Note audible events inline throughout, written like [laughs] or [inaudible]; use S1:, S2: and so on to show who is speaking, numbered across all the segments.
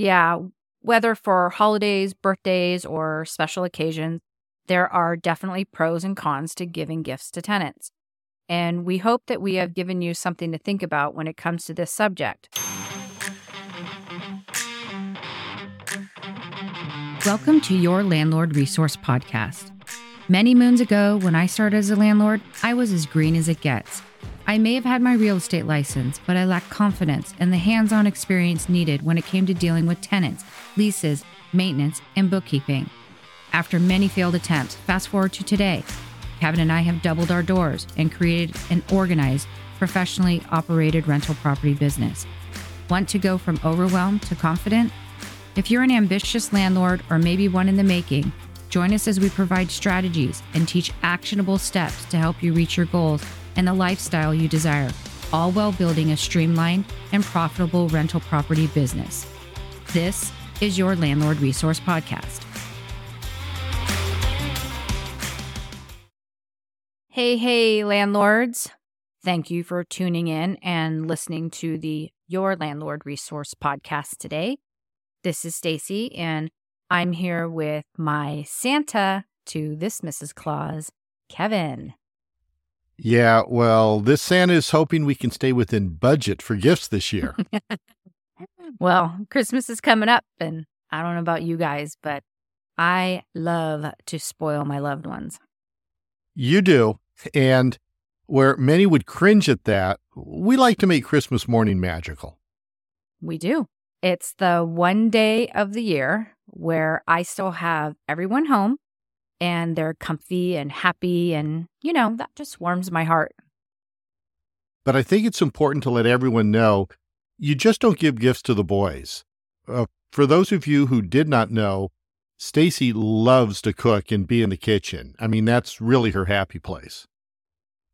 S1: Yeah, whether for holidays, birthdays, or special occasions, there are definitely pros and cons to giving gifts to tenants. And we hope that we have given you something to think about when it comes to this subject. Welcome to your Landlord Resource Podcast. Many moons ago, when I started as a landlord, I was as green as it gets. I may have had my real estate license, but I lacked confidence and the hands on experience needed when it came to dealing with tenants, leases, maintenance, and bookkeeping. After many failed attempts, fast forward to today, Kevin and I have doubled our doors and created an organized, professionally operated rental property business. Want to go from overwhelmed to confident? If you're an ambitious landlord or maybe one in the making, join us as we provide strategies and teach actionable steps to help you reach your goals and the lifestyle you desire, all while building a streamlined and profitable rental property business. This is your Landlord Resource Podcast. Hey, hey, landlords. Thank you for tuning in and listening to the Your Landlord Resource podcast today. This is Stacie and I'm here with my Santa to this Mrs. Claus, Kevin.
S2: Yeah, well, this Santa is hoping we can stay within budget for gifts this [laughs] year.
S1: well, Christmas is coming up, and I don't know about you guys, but I love to spoil my loved ones.
S2: You do. And where many would cringe at that, we like to make Christmas morning magical.
S1: We do. It's the one day of the year where I still have everyone home and they're comfy and happy. And, you know, that just warms my heart.
S2: But I think it's important to let everyone know you just don't give gifts to the boys. Uh, for those of you who did not know, Stacie loves to cook and be in the kitchen. I mean, that's really her happy place.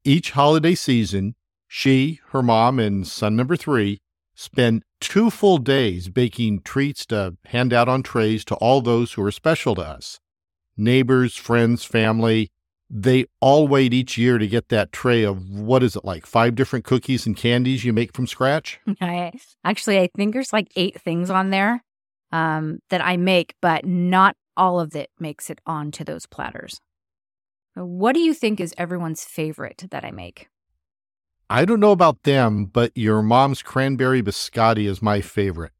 S2: Each holiday season, she, her mom, and son number three spend two full days baking treats to hand out on trays to all those who are special to us neighbors, friends, family, they all wait each year to get that tray of what is it like five different cookies and candies you make from scratch? [laughs]
S1: I, actually i think there's like eight things on there um, that i make but not all of it makes it onto those platters. What do you think is everyone's favorite that i make?
S2: I don't know about them but your mom's cranberry biscotti is my favorite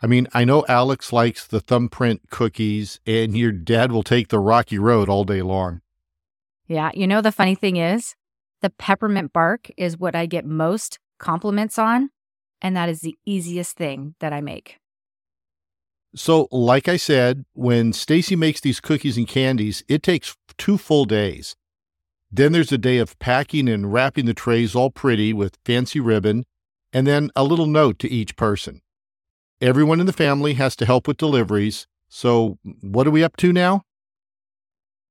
S2: I mean, I know Alex likes the thumbprint cookies, and your dad will take the rocky road all day long.
S1: Yeah. You know, the funny thing is, the peppermint bark is what I get most compliments on, and that is the easiest thing that I make.
S2: So, like I said, when Stacie makes these cookies and candies, it takes two full days. Then there's a day of packing and wrapping the trays all pretty with fancy ribbon, and then a little note to each person. Everyone in the family has to help with deliveries. So, what are we up to now?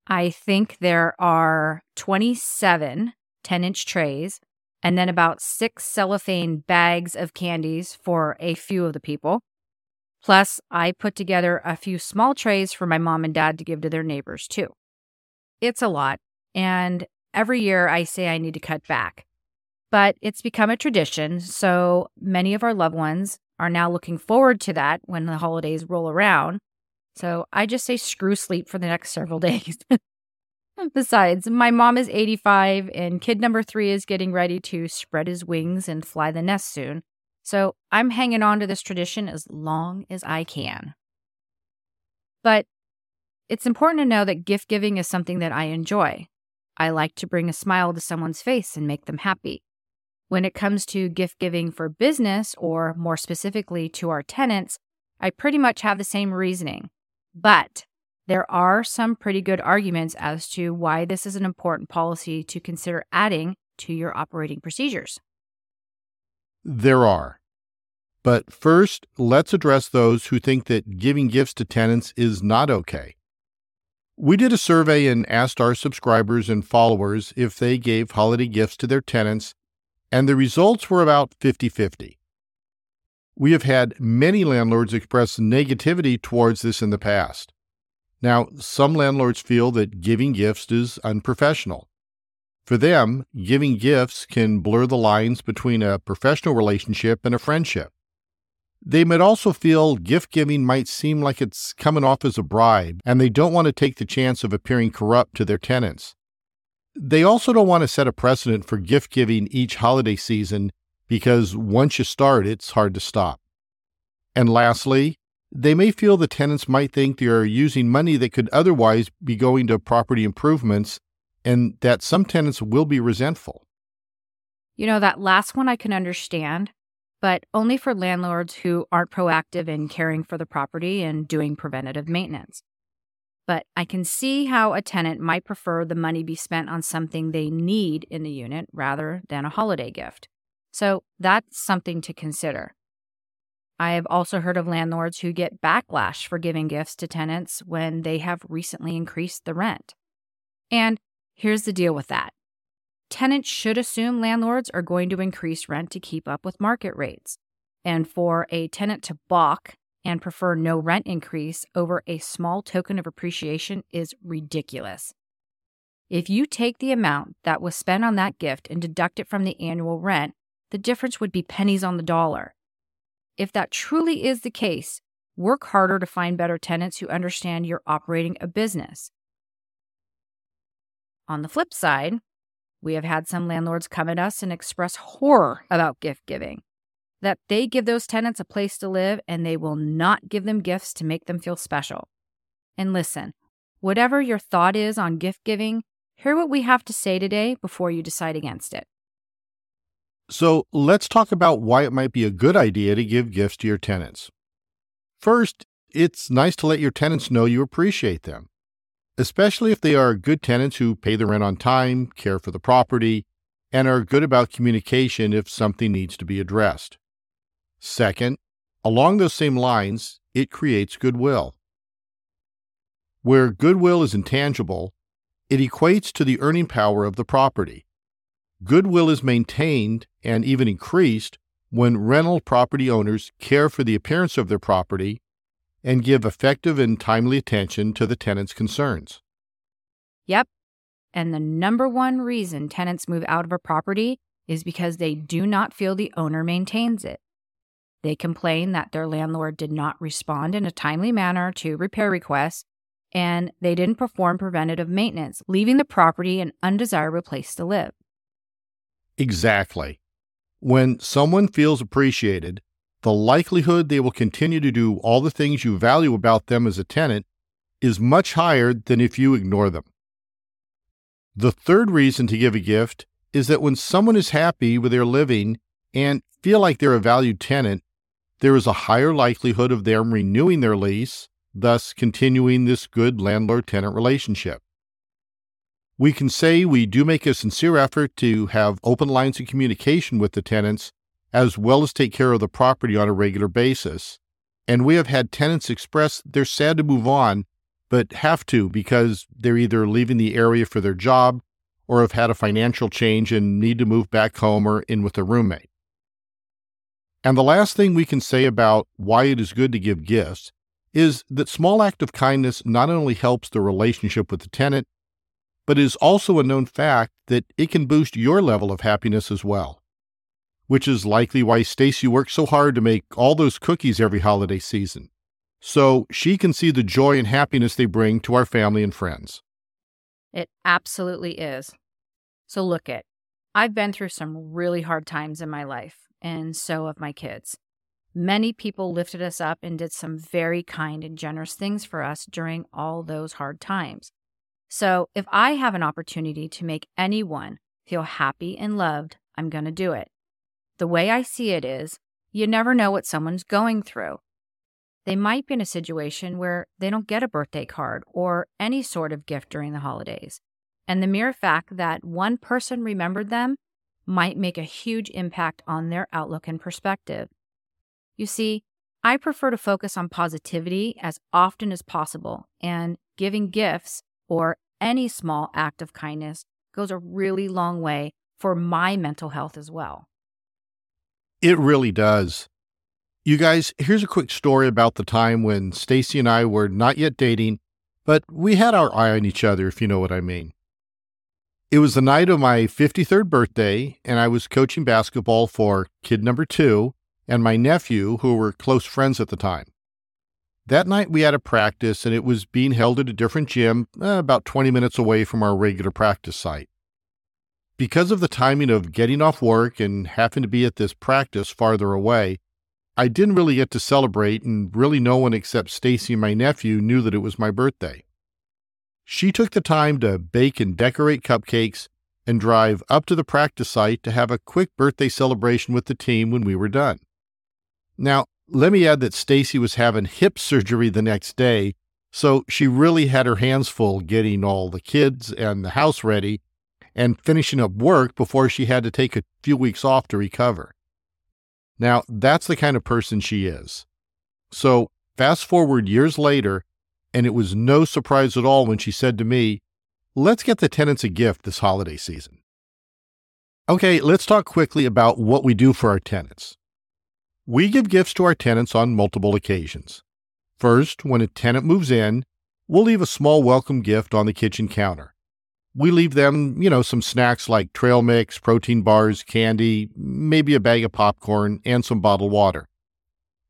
S1: I think there are 27 10 inch trays and then about six cellophane bags of candies for a few of the people. Plus, I put together a few small trays for my mom and dad to give to their neighbors too. It's a lot, and every year I say I need to cut back. But it's become a tradition, so many of our loved ones are now looking forward to that when the holidays roll around. So I just say screw sleep for the next several [laughs] days. Besides, my mom is 85 and kid number three is getting ready to spread his wings and fly the nest soon. So I'm hanging on to this tradition as long as I can. But it's important to know that gift giving is something that I enjoy. I like to bring a smile to someone's face and make them happy. When it comes to gift giving for business, or more specifically to our tenants, I pretty much have the same reasoning. But there are some pretty good arguments as to why this is an important policy to consider adding to your operating procedures.
S2: There are. But first, let's address those who think that giving gifts to tenants is not okay. We did a survey and asked our subscribers and followers if they gave holiday gifts to their tenants and the results were about 50 50. We have had many landlords express negativity towards this in the past. Now, some landlords feel that giving gifts is unprofessional. For them, giving gifts can blur the lines between a professional relationship and a friendship. They might also feel gift giving might seem like it's coming off as a bribe, and they don't want to take the chance of appearing corrupt to their tenants. They also don't want to set a precedent for gift giving each holiday season because once you start, it's hard to stop. And lastly, they may feel the tenants might think they are using money that could otherwise be going to property improvements and that some tenants will be resentful.
S1: You know, that last one I can understand, but only for landlords who aren't proactive in caring for the property and doing preventative maintenance but I can see how a tenant might prefer the money be spent on something they need in the unit rather than a holiday gift. So that's something to consider. I have also heard of landlords who get backlash for giving gifts to tenants when they have recently increased the rent. And here's the deal with that tenants should assume landlords are going to increase rent to keep up with market rates. And for a tenant to balk and prefer no rent increase over a small token of appreciation is ridiculous. If you take the amount that was spent on that gift and deduct it from the annual rent, the difference would be pennies on the dollar. If that truly is the case, work harder to find better tenants who understand you're operating a business. On the flip side, we have had some landlords come at us and express horror about gift giving that they give those tenants a place to live and they will not give them gifts to make them feel special. And listen, whatever your thought is on gift giving, hear what we have to say today before you decide against it.
S2: So let's talk about why it might be a good idea to give gifts to your tenants. First, it's nice to let your tenants know you appreciate them, especially if they are good tenants who pay the rent on time, care for the property, and are good about communication if something needs to be addressed. Second, along those same lines, it creates goodwill. Where goodwill is intangible, it equates to the earning power of the property. Goodwill is maintained and even increased when rental property owners care for the appearance of their property and give effective and timely attention to the tenant's concerns.
S1: Yep. And the number one reason tenants move out of a property is because they do not feel the owner maintains it. They complain that their landlord did not respond in a timely manner to repair requests and they didn't perform preventative maintenance, leaving the property an undesirable place to live.
S2: Exactly. When someone feels appreciated, the likelihood they will continue to do all the things you value about them as a tenant is much higher than if you ignore them. The third reason to give a gift is that when someone is happy with their living and feel like they're a valued tenant, there is a higher likelihood of them renewing their lease, thus continuing this good landlord tenant relationship. We can say we do make a sincere effort to have open lines of communication with the tenants, as well as take care of the property on a regular basis. And we have had tenants express they're sad to move on, but have to because they're either leaving the area for their job or have had a financial change and need to move back home or in with a roommate. And the last thing we can say about why it is good to give gifts is that small act of kindness not only helps the relationship with the tenant, but is also a known fact that it can boost your level of happiness as well. Which is likely why Stacie works so hard to make all those cookies every holiday season, so she can see the joy and happiness they bring to our family and friends.
S1: It absolutely is. So look it. I've been through some really hard times in my life and so have my kids. Many people lifted us up and did some very kind and generous things for us during all those hard times. So, if I have an opportunity to make anyone feel happy and loved, I'm going to do it. The way I see it is, you never know what someone's going through. They might be in a situation where they don't get a birthday card or any sort of gift during the holidays. And the mere fact that one person remembered them might make a huge impact on their outlook and perspective. You see, I prefer to focus on positivity as often as possible, and giving gifts or any small act of kindness goes a really long way for my mental health as well.
S2: It really does. You guys, here's a quick story about the time when Stacie and I were not yet dating, but we had our eye on each other, if you know what I mean. It was the night of my 53rd birthday, and I was coaching basketball for kid number two, and my nephew, who were close friends at the time. That night we had a practice, and it was being held at a different gym uh, about 20 minutes away from our regular practice site. Because of the timing of getting off work and having to be at this practice farther away, I didn't really get to celebrate, and really no one except Stacie and my nephew knew that it was my birthday. She took the time to bake and decorate cupcakes and drive up to the practice site to have a quick birthday celebration with the team when we were done. Now, let me add that Stacie was having hip surgery the next day, so she really had her hands full getting all the kids and the house ready and finishing up work before she had to take a few weeks off to recover. Now, that's the kind of person she is. So, fast forward years later, and it was no surprise at all when she said to me, Let's get the tenants a gift this holiday season. Okay, let's talk quickly about what we do for our tenants. We give gifts to our tenants on multiple occasions. First, when a tenant moves in, we'll leave a small welcome gift on the kitchen counter we leave them, you know, some snacks like trail mix, protein bars, candy, maybe a bag of popcorn, and some bottled water.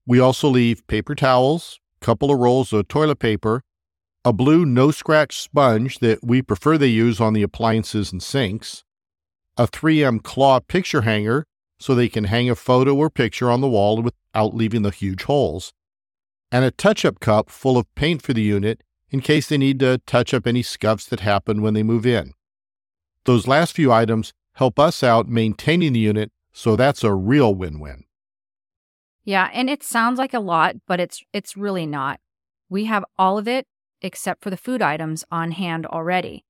S2: We also leave paper towels, couple of rolls of toilet paper, a blue no scratch sponge that we prefer they use on the appliances and sinks, a 3M claw picture hanger so they can hang a photo or picture on the wall without leaving the huge holes, and a touch up cup full of paint for the unit in case they need to touch up any scuffs that happen when they move in. Those last few items help us out maintaining the unit, so that's a real win-win.
S1: Yeah, and it sounds like a lot, but it's it's really not. We have all of it except for the food items on hand already.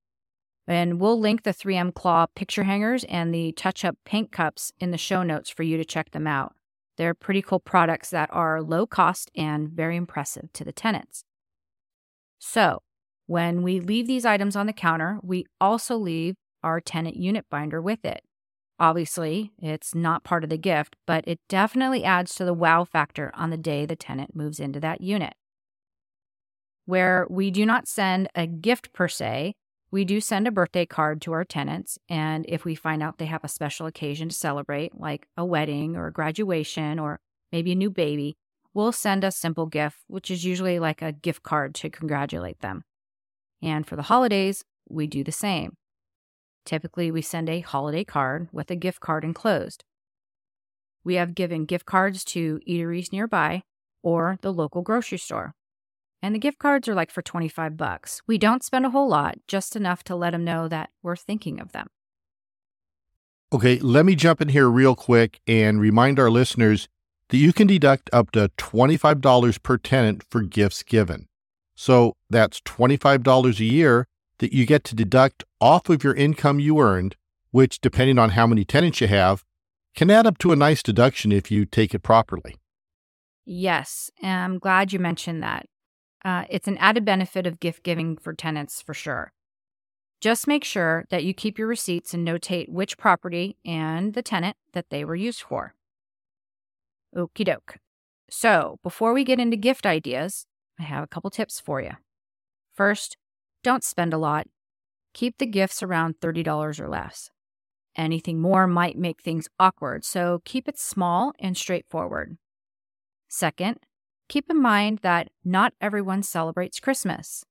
S1: And we'll link the 3M Claw picture hangers and the touch up paint cups in the show notes for you to check them out. They're pretty cool products that are low cost and very impressive to the tenants. So, when we leave these items on the counter, we also leave our tenant unit binder with it. Obviously, it's not part of the gift, but it definitely adds to the wow factor on the day the tenant moves into that unit. Where we do not send a gift per se, we do send a birthday card to our tenants, and if we find out they have a special occasion to celebrate, like a wedding or a graduation or maybe a new baby, we'll send a simple gift, which is usually like a gift card to congratulate them. And for the holidays, we do the same. Typically, we send a holiday card with a gift card enclosed. We have given gift cards to eateries nearby or the local grocery store. And the gift cards are like for 25 bucks. We don't spend a whole lot, just enough to let them know that we're thinking of them.
S2: Okay, let me jump in here real quick and remind our listeners that you can deduct up to $25 per tenant for gifts given. So that's $25 a year that you get to deduct off of your income you earned, which, depending on how many tenants you have, can add up to a nice deduction if you take it properly.
S1: Yes, I'm glad you mentioned that. Uh, it's an added benefit of gift giving for tenants for sure. Just make sure that you keep your receipts and notate which property and the tenant that they were used for. Okie doke. So, before we get into gift ideas, I have a couple tips for you. First, don't spend a lot. Keep the gifts around $30 or less. Anything more might make things awkward, so keep it small and straightforward. Second, keep in mind that not everyone celebrates Christmas.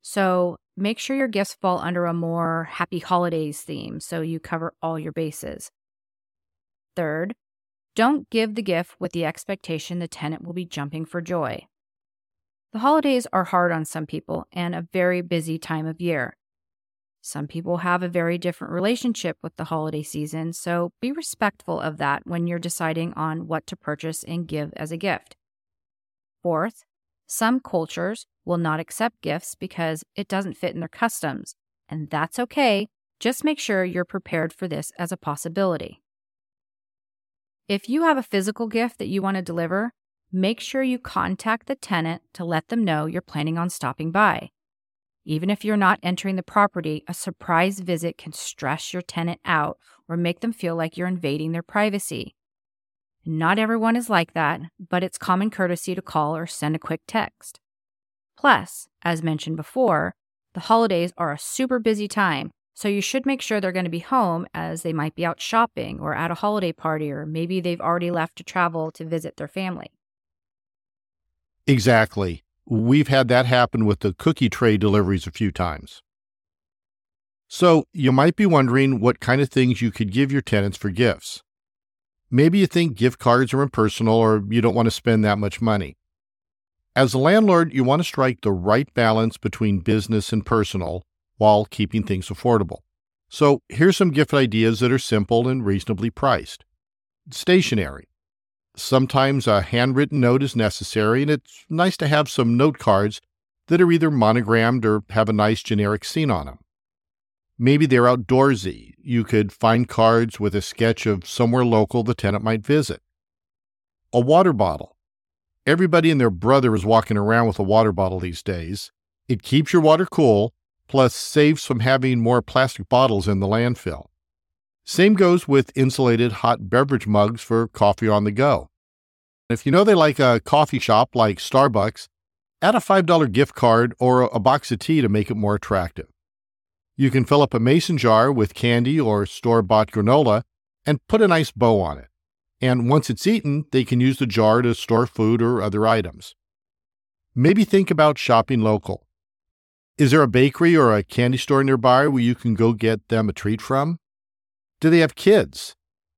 S1: So make sure your gifts fall under a more happy holidays theme so you cover all your bases. Third, don't give the gift with the expectation the tenant will be jumping for joy. The holidays are hard on some people and a very busy time of year. Some people have a very different relationship with the holiday season, so be respectful of that when you're deciding on what to purchase and give as a gift. Fourth, some cultures will not accept gifts because it doesn't fit in their customs, and that's okay. Just make sure you're prepared for this as a possibility. If you have a physical gift that you want to deliver, make sure you contact the tenant to let them know you're planning on stopping by. Even if you're not entering the property, a surprise visit can stress your tenant out or make them feel like you're invading their privacy. Not everyone is like that, but it's common courtesy to call or send a quick text. Plus, as mentioned before, the holidays are a super busy time, So you should make sure they're going to be home as they might be out shopping or at a holiday party, or maybe they've already left to travel to visit their family.
S2: Exactly. We've had that happen with the cookie tray deliveries a few times. So you might be wondering what kind of things you could give your tenants for gifts. Maybe you think gift cards are impersonal or you don't want to spend that much money. As a landlord, you want to strike the right balance between business and personal while keeping things affordable. So here's some gift ideas that are simple and reasonably priced. Stationery. Sometimes a handwritten note is necessary, and it's nice to have some note cards that are either monogrammed or have a nice generic scene on them. Maybe they're outdoorsy. You could find cards with a sketch of somewhere local the tenant might visit. A water bottle. Everybody and their brother is walking around with a water bottle these days. It keeps your water cool, plus saves from having more plastic bottles in the landfill. Same goes with insulated hot beverage mugs for coffee on the go. If you know they like a coffee shop like Starbucks, add a $5 gift card or a box of tea to make it more attractive. You can fill up a mason jar with candy or store bought granola and put a nice bow on it. And once it's eaten, they can use the jar to store food or other items. Maybe think about shopping local. Is there a bakery or a candy store nearby where you can go get them a treat from? Do they have kids?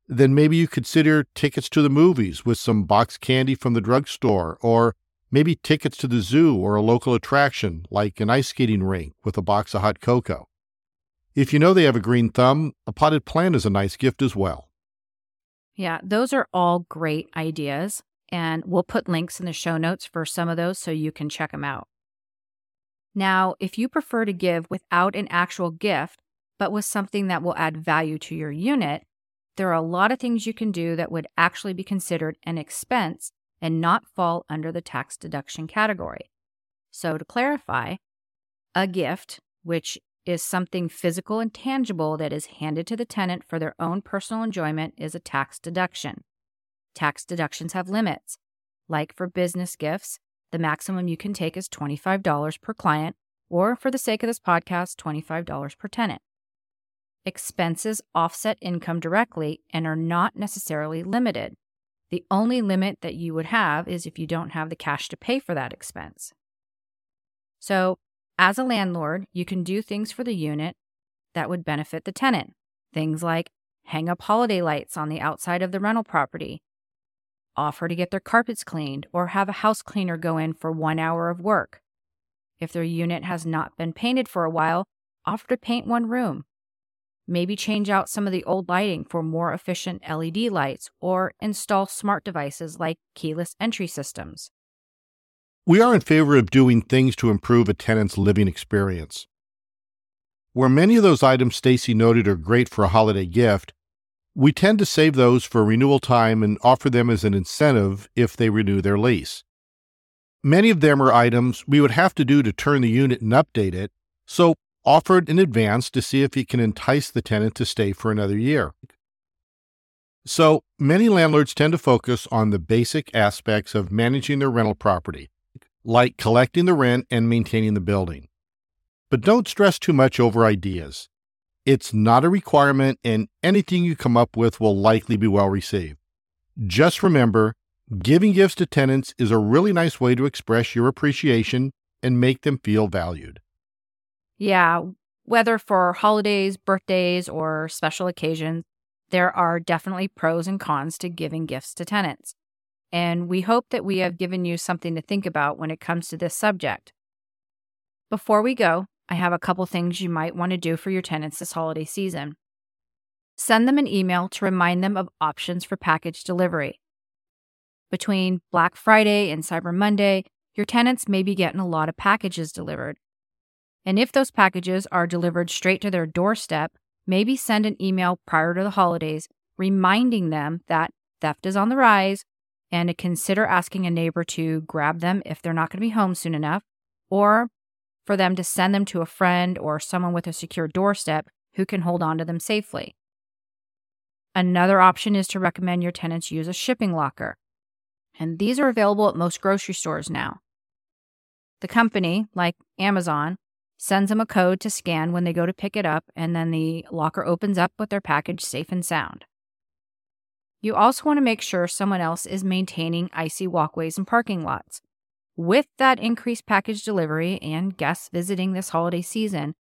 S2: Then maybe you consider tickets to the movies with some box candy from the drugstore, or maybe tickets to the zoo or a local attraction like an ice skating rink with a box of hot cocoa. If you know they have a green thumb, a potted plant is a nice gift as well.
S1: Yeah, those are all great ideas. And we'll put links in the show notes for some of those so you can check them out. Now, if you prefer to give without an actual gift, but with something that will add value to your unit, there are a lot of things you can do that would actually be considered an expense and not fall under the tax deduction category. So, to clarify, a gift, which is something physical and tangible that is handed to the tenant for their own personal enjoyment, is a tax deduction. Tax deductions have limits. Like for business gifts, the maximum you can take is $25 per client, or for the sake of this podcast, $25 per tenant. Expenses offset income directly and are not necessarily limited. The only limit that you would have is if you don't have the cash to pay for that expense. So, as a landlord, you can do things for the unit that would benefit the tenant. Things like hang up holiday lights on the outside of the rental property, offer to get their carpets cleaned, or have a house cleaner go in for one hour of work. If their unit has not been painted for a while, offer to paint one room. Maybe change out some of the old lighting for more efficient LED lights or install smart devices like keyless entry systems.
S2: We are in favor of doing things to improve a tenant's living experience. Where many of those items Stacie noted are great for a holiday gift, we tend to save those for renewal time and offer them as an incentive if they renew their lease. Many of them are items we would have to do to turn the unit and update it, so offered in advance to see if he can entice the tenant to stay for another year. So, many landlords tend to focus on the basic aspects of managing their rental property, like collecting the rent and maintaining the building. But don't stress too much over ideas. It's not a requirement, and anything you come up with will likely be well received. Just remember, giving gifts to tenants is a really nice way to express your appreciation and make them feel valued.
S1: Yeah, whether for holidays, birthdays, or special occasions, there are definitely pros and cons to giving gifts to tenants. And we hope that we have given you something to think about when it comes to this subject. Before we go, I have a couple things you might want to do for your tenants this holiday season. Send them an email to remind them of options for package delivery. Between Black Friday and Cyber Monday, your tenants may be getting a lot of packages delivered. And if those packages are delivered straight to their doorstep, maybe send an email prior to the holidays reminding them that theft is on the rise and to consider asking a neighbor to grab them if they're not going to be home soon enough, or for them to send them to a friend or someone with a secure doorstep who can hold on to them safely. Another option is to recommend your tenants use a shipping locker. And these are available at most grocery stores now. The company, like Amazon, sends them a code to scan when they go to pick it up, and then the locker opens up with their package safe and sound. You also want to make sure someone else is maintaining icy walkways and parking lots. With that increased package delivery and guests visiting this holiday season,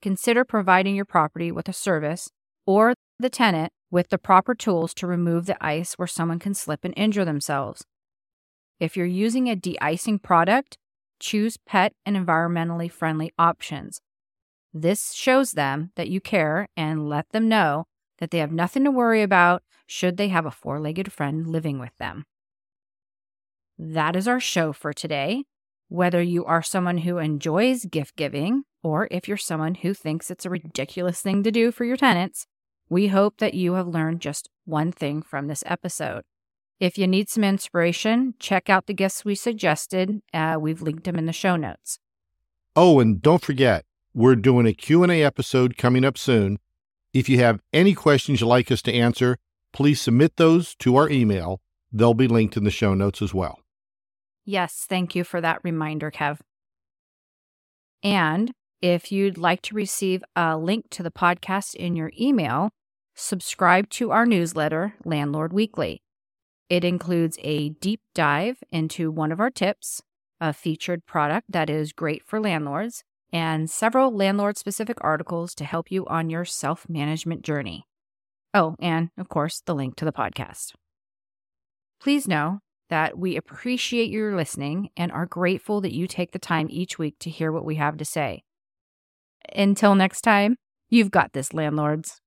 S1: consider providing your property with a service or the tenant with the proper tools to remove the ice where someone can slip and injure themselves. If you're using a de icing product, choose pet and environmentally friendly options. This shows them that you care and let them know that they have nothing to worry about should they have a four legged friend living with them. That is our show for today. Whether you are someone who enjoys gift giving or if you're someone who thinks it's a ridiculous thing to do for your tenants, we hope that you have learned just one thing from this episode. If you need some inspiration, check out the guests we suggested. Uh, we've linked them in the show notes.
S2: Oh, and don't forget, we're doing a Q&A episode coming up soon. If you have any questions you'd like us to answer, please submit those to our email. They'll be linked in the show notes as well.
S1: Yes, thank you for that reminder, Kev. And if you'd like to receive a link to the podcast in your email, subscribe to our newsletter, Landlord Weekly. It includes a deep dive into one of our tips, a featured product that is great for landlords, and several landlord specific articles to help you on your self management journey. Oh, and of course, the link to the podcast. Please know that we appreciate your listening and are grateful that you take the time each week to hear what we have to say. Until next time, you've got this, landlords.